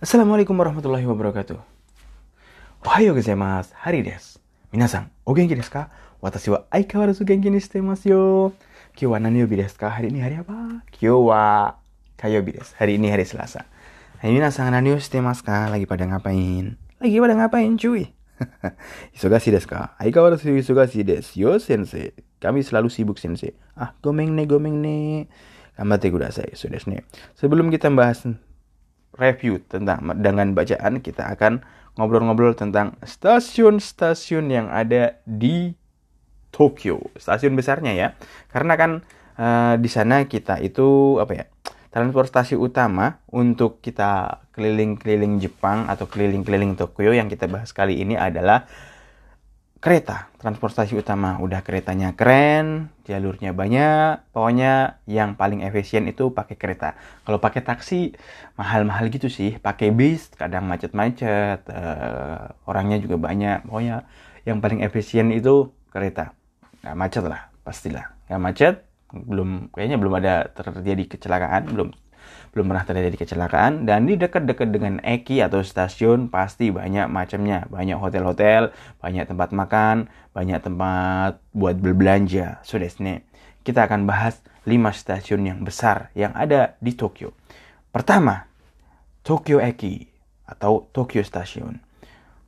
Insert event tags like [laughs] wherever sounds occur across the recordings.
Assalamualaikum warahmatullahi wabarakatuh. Ohayo gozaimasu. Hari desu. Minasan, o genki desu ka? Watashi wa aikawarazu genki ni shite masu yo. Kyou wa nani yobi desu ka? Hari ini hari apa? Hari ini hari Selasa. Hai minasan, nani yo shite masu ka? Lagi pada ngapain? Lagi pada ngapain cuy? [laughs] Isogashi desu ka? Aikawarazu isogashi desu yo sensei. Kami selalu sibuk sensei. Ah, gomeng ne, gomeng ne. Gambatte kudasai. So desu ne. Sebelum kita bahas review tentang dengan bacaan kita akan ngobrol-ngobrol tentang stasiun-stasiun yang ada di Tokyo, stasiun besarnya ya. Karena kan uh, di sana kita itu apa ya? Transportasi utama untuk kita keliling-keliling Jepang atau keliling-keliling Tokyo yang kita bahas kali ini adalah kereta transportasi utama. Udah keretanya keren jalurnya banyak. Pokoknya yang paling efisien itu pakai kereta. Kalau pakai taksi mahal-mahal gitu sih. Pakai bis kadang macet-macet uh, orangnya juga banyak. Pokoknya yang paling efisien itu kereta. Nggak macet lah pastilah. Nggak macet belum kayaknya belum ada terjadi kecelakaan belum belum pernah terjadi kecelakaan dan di dekat-dekat dengan Eki atau stasiun pasti banyak macamnya. Banyak hotel-hotel banyak tempat makan banyak tempat buat berbelanja. So desne kita akan bahas 5 stasiun yang besar yang ada di Tokyo. Pertama Tokyo Eki atau Tokyo Station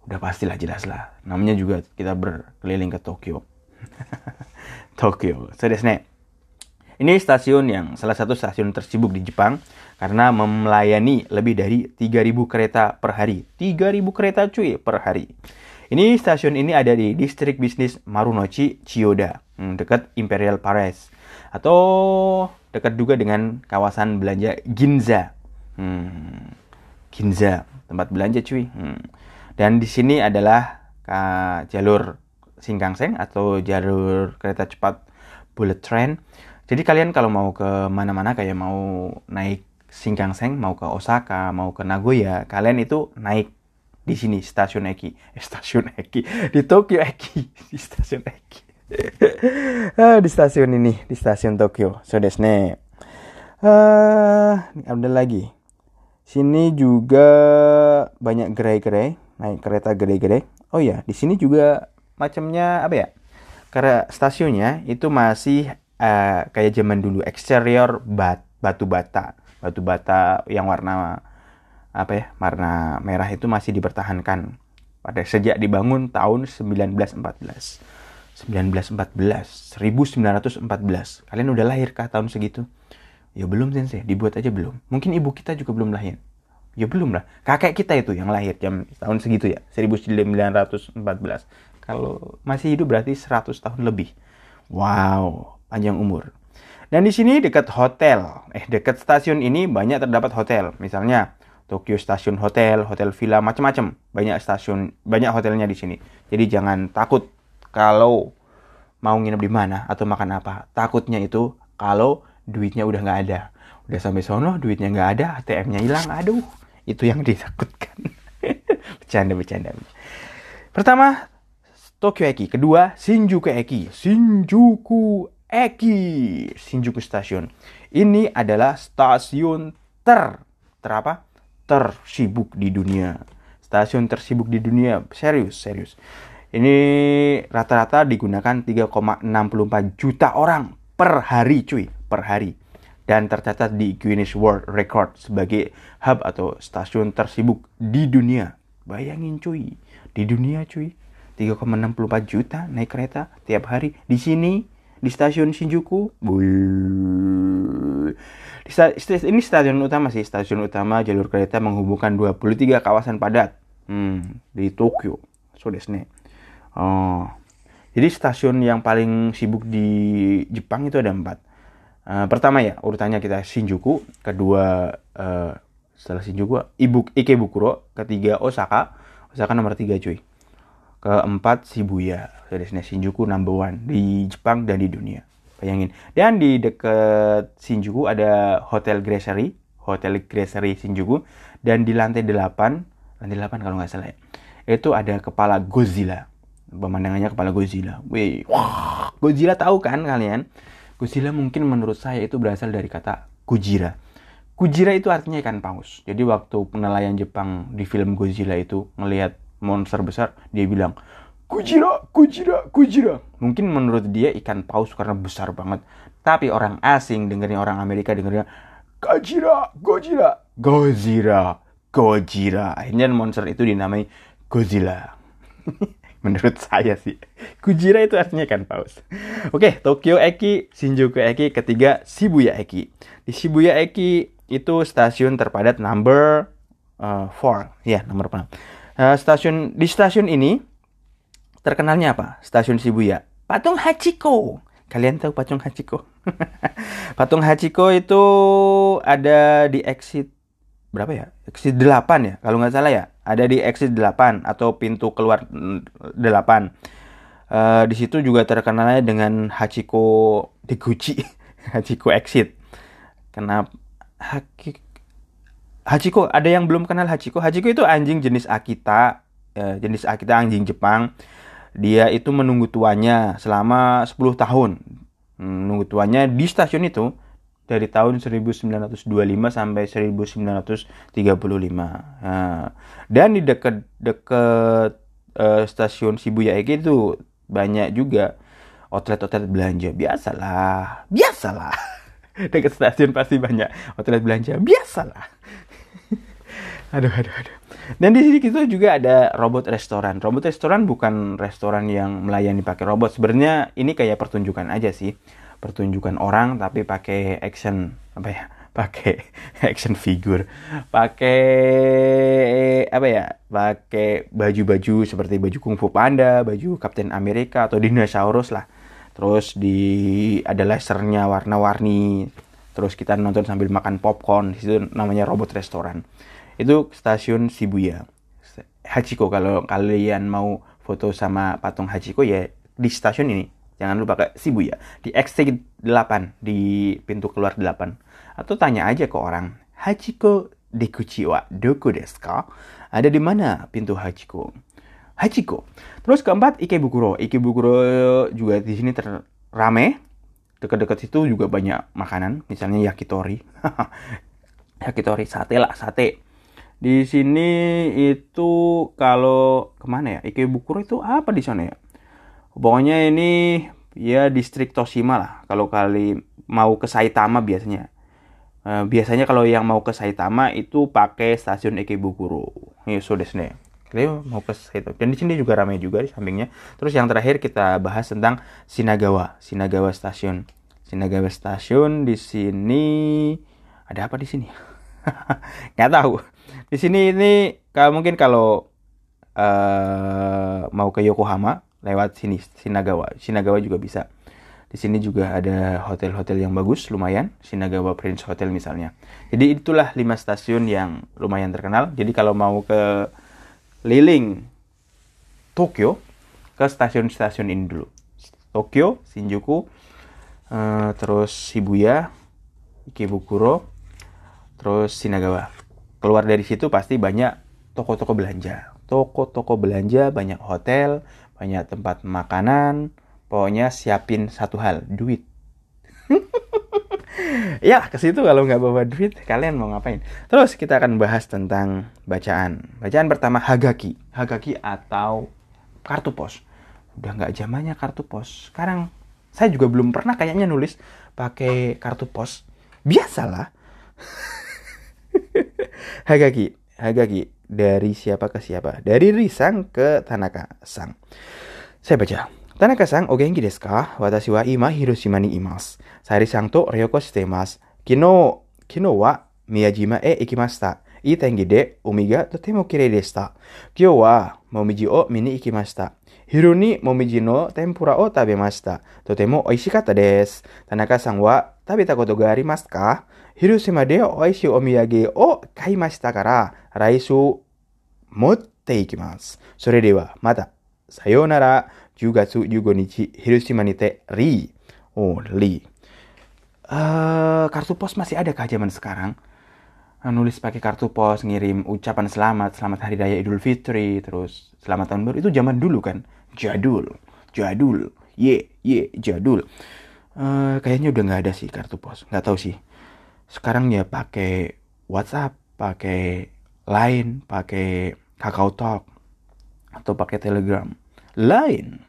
udah pastilah jelas lah namanya juga kita berkeliling ke Tokyo. [laughs] Tokyo. So desne ini stasiun yang salah satu stasiun tersibuk di Jepang karena melayani lebih dari 3000 kereta per hari. 3000 kereta cuy per hari. Ini stasiun ini ada di distrik bisnis Marunouchi, Chiyoda, hmm, dekat Imperial Palace atau dekat juga dengan kawasan belanja Ginza. Hmm, Ginza, tempat belanja cuy. Hmm. Dan di sini adalah uh, jalur Shinkansen atau jalur kereta cepat bullet train jadi kalian kalau mau ke mana-mana kayak mau naik Shinkansen, mau ke Osaka, mau ke Nagoya, kalian itu naik di sini stasiun Eki, eh, stasiun Eki di Tokyo Eki, [laughs] di stasiun Eki. [laughs] Ah, di stasiun ini, di stasiun Tokyo. So desne. Uh, ada lagi. Sini juga banyak gerai-gerai, naik kereta gerai-gerai. Oh ya, di sini juga macamnya apa ya? Karena stasiunnya itu masih uh, kayak zaman dulu eksterior bat, batu bata. Batu bata yang warna apa ya warna merah itu masih dipertahankan pada sejak dibangun tahun 1914 1914 1914 kalian udah lahir kah tahun segitu? Ya belum sensei. Dibuat aja belum. Mungkin ibu kita juga belum lahir. Ya belum lah. Kakek kita itu yang lahir jam tahun segitu ya. 1914 kalau masih hidup berarti 100 tahun lebih. Wow panjang umur. Dan di sini dekat hotel, eh dekat stasiun ini banyak terdapat hotel. Misalnya Tokyo Station Hotel, hotel villa macam-macam. Banyak stasiun, banyak hotelnya di sini. Jadi jangan takut kalau mau nginep di mana atau makan apa. Takutnya itu kalau duitnya udah nggak ada. Udah sampai sono duitnya nggak ada, ATM-nya hilang. Aduh, itu yang [laughs] ditakutkan. bercanda, bercanda. Pertama, Tokyo Eki. Kedua, Shinjuku Eki. Shinjuku Eki Shinjuku Station. Ini adalah stasiun ter terapa? Tersibuk di dunia. Stasiun tersibuk di dunia. Serius, serius. Ini rata-rata digunakan 3,64 juta orang per hari, cuy, per hari. Dan tercatat di Guinness World Record sebagai hub atau stasiun tersibuk di dunia. Bayangin cuy, di dunia cuy. 3,64 juta naik kereta tiap hari. Di sini di stasiun Shinjuku. Di sta ini stasiun utama sih, stasiun utama jalur kereta menghubungkan 23 kawasan padat hmm, di Tokyo. So desne. Oh. Jadi stasiun yang paling sibuk di Jepang itu ada empat. Uh, pertama ya urutannya kita Shinjuku, kedua uh, setelah Shinjuku Ibu Ikebukuro, ketiga Osaka, Osaka nomor tiga cuy keempat Shibuya destinasi Shinjuku number one di Jepang dan di dunia. Bayangin. Dan di dekat Shinjuku ada Hotel Gracery Hotel Gracery Shinjuku. Dan di lantai 8 lantai 8 kalau nggak salah ya itu ada kepala Godzilla. Pemandangannya kepala Godzilla. Wih, Godzilla tahu kan kalian? Godzilla mungkin menurut saya itu berasal dari kata Gojira Kujira itu artinya ikan paus. Jadi waktu penelayan Jepang di film Godzilla itu melihat monster besar, dia bilang, Kujira, Kujira, Kujira. Mungkin menurut dia ikan paus karena besar banget. Tapi orang asing dengerin orang Amerika dengerin Gojira, Gojira, Gojira, Gojira. Akhirnya monster itu dinamai Godzilla. [laughs] Menurut saya sih. Kujira itu artinya ikan paus. Oke, Tokyo Eki, Shinjuku Eki, ketiga Shibuya Eki. Di Shibuya Eki itu stasiun terpadat number 4. Uh, ya, nomor 4. Uh, stasiun di stasiun ini terkenalnya apa? Stasiun Shibuya. Patung Hachiko. Kalian tahu patung Hachiko? [laughs] patung Hachiko itu ada di exit berapa ya? Exit 8 ya, kalau nggak salah ya. Ada di exit 8 atau pintu keluar 8. Uh, di situ juga terkenalnya dengan Hachiko Deguchi, [laughs] Hachiko exit. Kenapa Haki... Hachiko ada yang belum kenal Hachiko? Hachiko itu anjing jenis Akita, uh, jenis Akita anjing Jepang dia itu menunggu tuanya selama 10 tahun. Menunggu tuanya di stasiun itu dari tahun 1925 sampai 1935. Nah, dan di dekat-dekat uh, stasiun Shibuya Eki itu banyak juga outlet-outlet belanja. Biasalah, biasalah. [laughs] dekat stasiun pasti banyak outlet belanja. Biasalah. Aduh, aduh, aduh. Dan di sini kita juga ada robot restoran. Robot restoran bukan restoran yang melayani pakai robot. Sebenarnya ini kayak pertunjukan aja sih. Pertunjukan orang tapi pakai action apa ya? [laughs] Pakai action figure. Pakai apa ya? Pakai baju-baju seperti baju Kung Fu Panda, baju Captain America atau dinosaurus lah. Terus di ada lasernya warna-warni. Terus kita nonton sambil makan popcorn. Di situ namanya robot restoran itu stasiun Shibuya Hachiko kalau kalian mau foto sama patung Hachiko ya di stasiun ini jangan lupa ke Shibuya di exit 8 di pintu keluar 8 atau tanya aja ke orang Hachiko Dekuchi wa doku desu ka? Ada di mana pintu Hachiko? Hachiko. Terus keempat Ikebukuro. Ikebukuro juga di sini terrame. Dekat-dekat situ juga banyak makanan, misalnya yakitori. [laughs] yakitori sate lah, sate di sini itu kalau ke mana ya? Ikebukuro itu apa di sana ya? Pokoknya ini ya distrik Toshima lah. Kalau kali mau ke Saitama biasanya. Uh, biasanya kalau yang mau ke Saitama itu pakai stasiun Ikebukuro. Ini sudah sini. Kita mau ke Saitama. Dan di sini juga ramai juga di sampingnya. Terus yang terakhir kita bahas tentang Shinagawa, Shinagawa Station. Shinagawa Station di sini ada apa di sini? [laughs] Nggak tahu di sini ini kalau mungkin kalau uh, mau ke Yokohama lewat sini Shinagawa. Shinagawa juga bisa. Di sini juga ada hotel-hotel yang bagus, lumayan. Shinagawa Prince Hotel misalnya. Jadi itulah lima stasiun yang lumayan terkenal. Jadi kalau mau ke liling Tokyo, ke stasiun-stasiun ini dulu. Tokyo, Shinjuku, uh, terus Shibuya, Ikebukuro, terus Shinagawa keluar dari situ pasti banyak toko-toko belanja. Toko-toko belanja, banyak hotel, banyak tempat makanan. Pokoknya siapin satu hal, duit. [laughs] ya, ke situ kalau nggak bawa duit, kalian mau ngapain? Terus kita akan bahas tentang bacaan. Bacaan pertama Hagaki. Hagaki atau kartu pos. Udah nggak zamannya kartu pos. Sekarang saya juga belum pernah kayaknya nulis pakai kartu pos. Biasalah. [laughs] Hagaki, Hagaki dari siapa ke siapa? Dari Risang ke Tanaka Sang. Saya baca. Tanaka Sang, o genki desu ka? Watashi wa ima Hiroshima ni imasu. Sari Sang to ryoko shite imasu. Kino, kino wa Miyajima e ikimashita. いい天気で海がとても綺麗でした。今日はもみじを見に行きました。昼にもみじの天ぷらを食べました。とても美味しかったです。田中さんは食べたことがありますか広島で美味しいお土産を買いましたから、来週持っていきます。それではまた。さようなら。10月15日、広島にて、Ri. Oh, Li. Uh, kartu pos masih ada kah zaman sekarang? nulis pakai kartu pos, ngirim ucapan selamat, selamat hari raya Idul Fitri, terus selamat tahun baru itu zaman dulu kan, jadul, jadul, ye, ye, jadul. Uh, kayaknya udah nggak ada sih kartu pos, nggak tahu sih sekarang ya pakai WhatsApp, pakai Line, pakai Kakao Talk atau pakai Telegram. Line.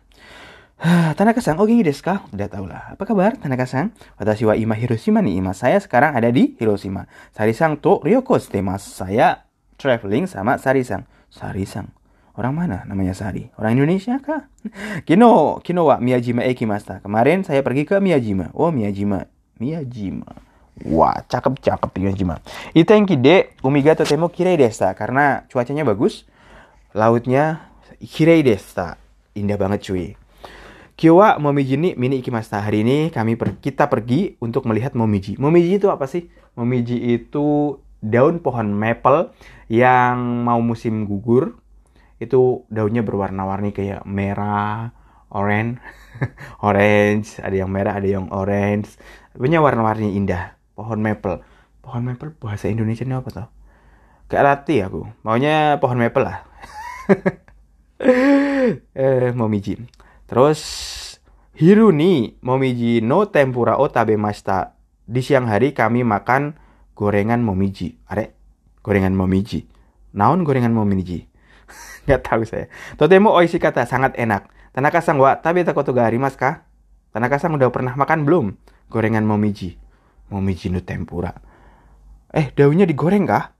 Tanaka-san, oke desu ka? Udah tau lah. Apa kabar Tanaka-san? Watashi wa ima Hiroshima nih. Ima saya sekarang ada di Hiroshima. Sarisang to Ryoko mas. Saya traveling sama Sarisang. Sarisang. Orang mana namanya Sari? Orang Indonesia kah? [laughs] Kino, Kino wa Miyajima ekimasta. Kemarin saya pergi ke Miyajima. Oh, Miyajima. Miyajima. Wah, cakep cakep Miyajima. Itenki de umiga totemo kirei desa karena cuacanya bagus. Lautnya kirei desa. Indah banget cuy. Kiwa Momiji ni mini ikimasta. Hari ini kami per kita pergi untuk melihat Momiji. Momiji itu apa sih? Momiji itu daun pohon maple yang mau musim gugur itu daunnya berwarna-warni kayak merah, orange, [laughs] orange, ada yang merah, ada yang orange. Punya warna-warni indah. Pohon maple. Pohon maple bahasa Indonesia apa tuh? Gak rati aku. Maunya pohon maple lah. [laughs] eh, momiji. Terus Hiruni momiji no tempura o tabemashita. Di siang hari kami makan gorengan momiji. Are, gorengan momiji. Naon gorengan momiji? [laughs] Nggak tahu saya. Totemo oishi kata sangat enak. Tanaka-san wa tabeta koto ga arimasu ka? Tanaka-san udah pernah makan belum? Gorengan momiji. Momiji no tempura. Eh, daunnya digoreng kah?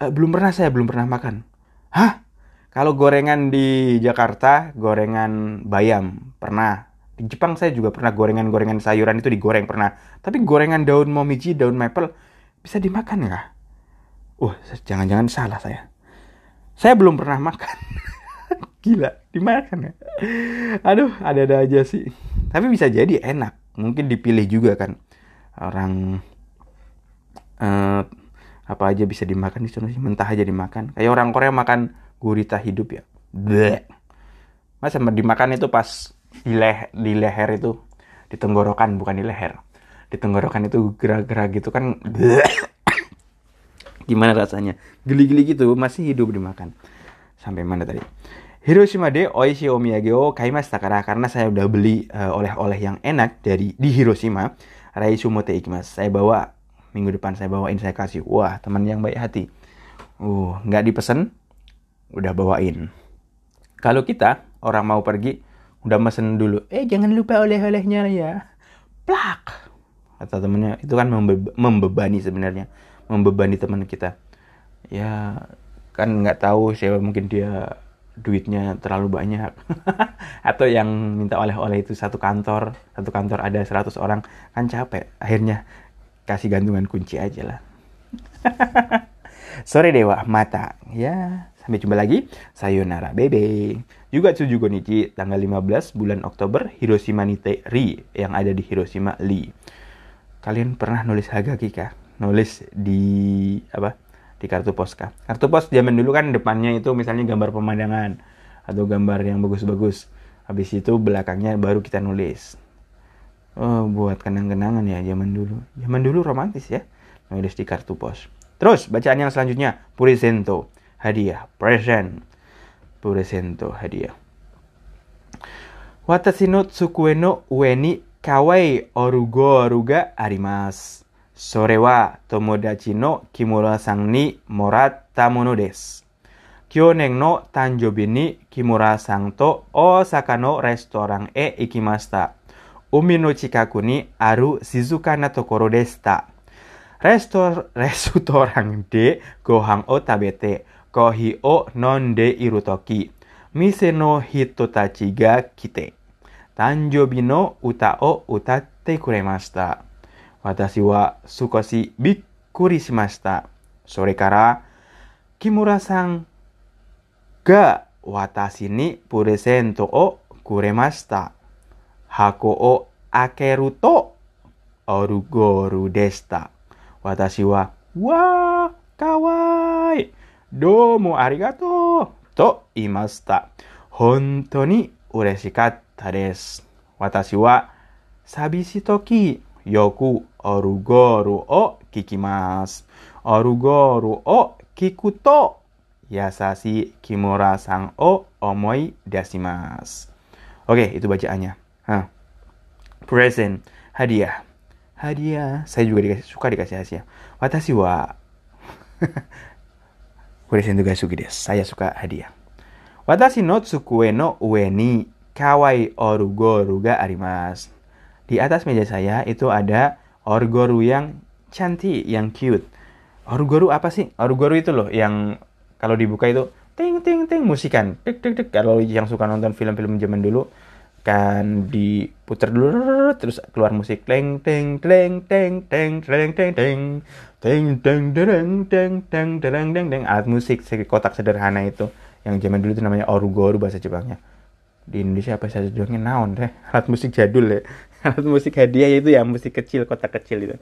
Eh, belum pernah saya, belum pernah makan. Hah? Kalau gorengan di Jakarta, gorengan bayam pernah. Di Jepang saya juga pernah gorengan-gorengan sayuran itu digoreng pernah. Tapi gorengan daun momiji, daun maple bisa dimakan nggak? Uh, jangan-jangan salah saya. Saya belum pernah makan. [laughs] Gila, dimakan ya. Aduh, ada-ada aja sih. Tapi bisa jadi enak. Mungkin dipilih juga kan. Orang uh, apa aja bisa dimakan di sana sih. Mentah aja dimakan. Kayak orang Korea makan gurita hidup ya. Bleh. Masa dimakan itu pas di, leh di leher itu. Di tenggorokan, bukan di leher. Di tenggorokan itu gerak-gerak gitu kan. Bleh gimana rasanya? Geli-geli gitu masih hidup dimakan. Sampai mana tadi? Hiroshima de oishi omiyage o kaimashita kara karena saya udah beli eh, oleh-oleh yang enak dari di Hiroshima. Raisu mote ikimasu. Saya bawa minggu depan saya bawain saya kasih. Wah teman yang baik hati. Uh nggak dipesan udah bawain. Kalau kita orang mau pergi udah mesen dulu. Eh jangan lupa oleh-olehnya ya. Plak! Kata temennya itu kan membe membebani sebenarnya membebani teman kita. Ya kan nggak tahu siapa mungkin dia duitnya terlalu banyak. [laughs] Atau yang minta oleh-oleh itu satu kantor satu kantor ada 100 orang kan capek. Akhirnya kasih gantungan kunci aja lah. [laughs] Sore dewa mata ya sampai jumpa lagi. Sayonara bebe. Juga Tsujugo Nichi tanggal 15 bulan Oktober Hiroshima Nite Ri yang ada di Hiroshima Lee. Kalian pernah nulis Hagaki kah nulis di apa di kartu pos kah kartu pos zaman dulu kan depannya itu misalnya gambar pemandangan atau gambar yang bagus-bagus. Habis itu belakangnya baru kita nulis. Oh buat kenang-kenangan ya zaman dulu. Zaman dulu romantis ya nulis di kartu pos. Terus bacaan yang selanjutnya purisento hadiah present. Purisento hadiah. Watashi no tsukue no ue ni kawai orugo oruga arimasu それは友達の木村さんにもらったものです。去年の誕生日に木村さんと大阪のレストランへ行きました。海の近くにある静かなところでした。レストレストランでご飯を食べてコーヒーを飲んでいるとき、店の人たちが来て、誕生日の歌を歌ってくれました。私は少しびっくりしました。それから、木村さんが私にプレゼントをくれました。箱を開けると、オルゴールでした。私は、わー、かわいい。どうもありがとう。と言いました。本当に嬉しかったです。私は寂しい時、yoku orugoru o kikimasu. Orugoru o kikuto yasashi kimura sang o omoi dasimas. Oke, itu bacaannya. Hah. Present, hadiah. hadiah. Saya juga dikasih, suka dikasih hadiah. Watashi wa [laughs] Present juga suki desu. Saya suka hadiah. Watashi no tsukue no ue ni kawai orugoru ga arimasu. Di atas meja saya itu ada orugoru yang cantik, yang cute. Orugoru apa sih? Orugoru itu loh yang kalau dibuka itu ting ting ting musikan. Tik tik tik. Kalau yang suka nonton film-film zaman dulu kan diputer dulu terus keluar musik teng teng teng teng teng teng teng teng teng teng teng teng teng teng teng teng alat musik kotak sederhana itu yang zaman dulu itu namanya orugoru bahasa Jepangnya di Indonesia apa saja judulnya naon deh alat musik jadul ya alat musik hadiah itu ya musik kecil kotak kecil itu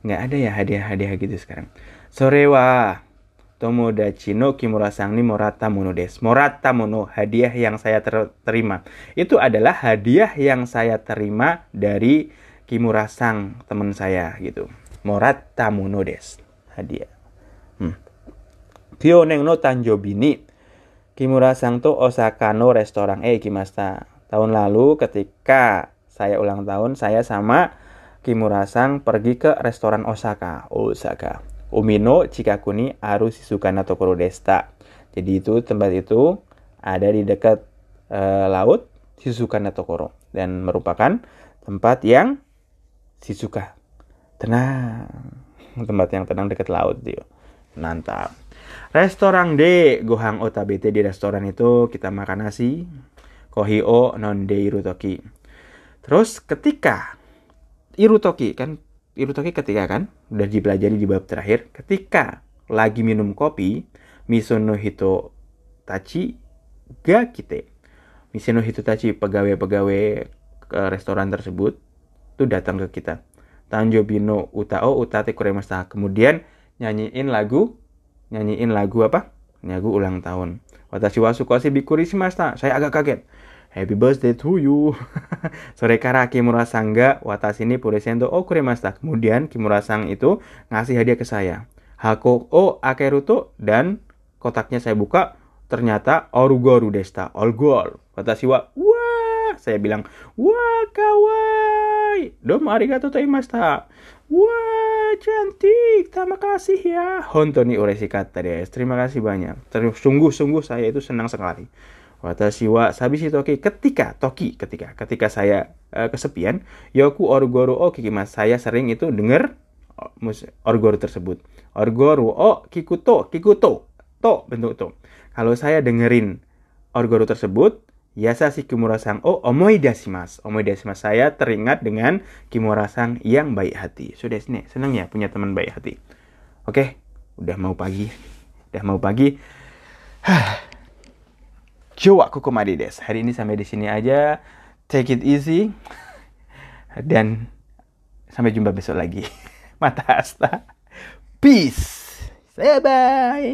nggak ada ya hadiah-hadiah gitu sekarang sore wa Tomodachi no Kimura-san ni morata mono des. Morata mono, hadiah yang saya ter terima. Itu adalah hadiah yang saya terima dari Kimura-sang, teman saya gitu. Morata mono des. Hadiah. Hmm. Kyoneng no tanjobi ni Kimura-sang to Osaka no restoran eh kimasta. Tahun lalu ketika saya ulang tahun, saya sama Kimura-sang pergi ke restoran Osaka. Osaka. Umino Chikakuni Aru Shizukana Tokoro Desta. Jadi itu tempat itu ada di dekat uh, laut Shizukana Tokoro dan merupakan tempat yang Shizuka tenang tempat yang tenang dekat laut dia mantap restoran D Gohang Otabete di restoran itu kita makan nasi Kohio non de irutoki terus ketika irutoki kan Irutoki ketika kan udah dipelajari di bab terakhir ketika lagi minum kopi misono hito tachi ga kite. Misono hito tachi pegawai-pegawai ke restoran tersebut tuh datang ke kita. Tanjo Bino Utao Utate Kuremasta. Kemudian nyanyiin lagu nyanyiin lagu apa? Lagu ulang tahun. Watashi wa sukoshi bikuri shimashita saya agak kaget Happy birthday to you. [laughs] Sore kara Kimura-sang ga watashi ni presento o kuremashita. Kemudian Kimura-sang itu ngasih hadiah ke saya. Hako o akeruto dan kotaknya saya buka ternyata orugoru desta. Olgol. Watashi wa wah. Saya bilang wah kawaii. Domo arigato taimashita. Wah, cantik. Terima kasih ya. Honto ni uresi kata Terima kasih banyak. Sungguh-sungguh saya itu senang sekali. Watashi wa sabishi toki ketika toki ketika ketika saya uh, kesepian yoku orgoro o kikimas saya sering itu dengar orgoro tersebut orgoro o kikuto kikuto to bentuk to kalau saya dengerin orgoro tersebut Yasa si Kimura-sang oh omoidashimasu. Omoidashimasu saya teringat dengan Kimura-sang yang baik hati. Sudah sini, senang ya punya teman baik hati. Oke, udah mau pagi. Udah mau pagi. [sighs] Kokomade des. Hari ini sampai di sini aja. Take it easy. Dan sampai jumpa besok lagi. [laughs] Mata asta. Peace. Bye bye.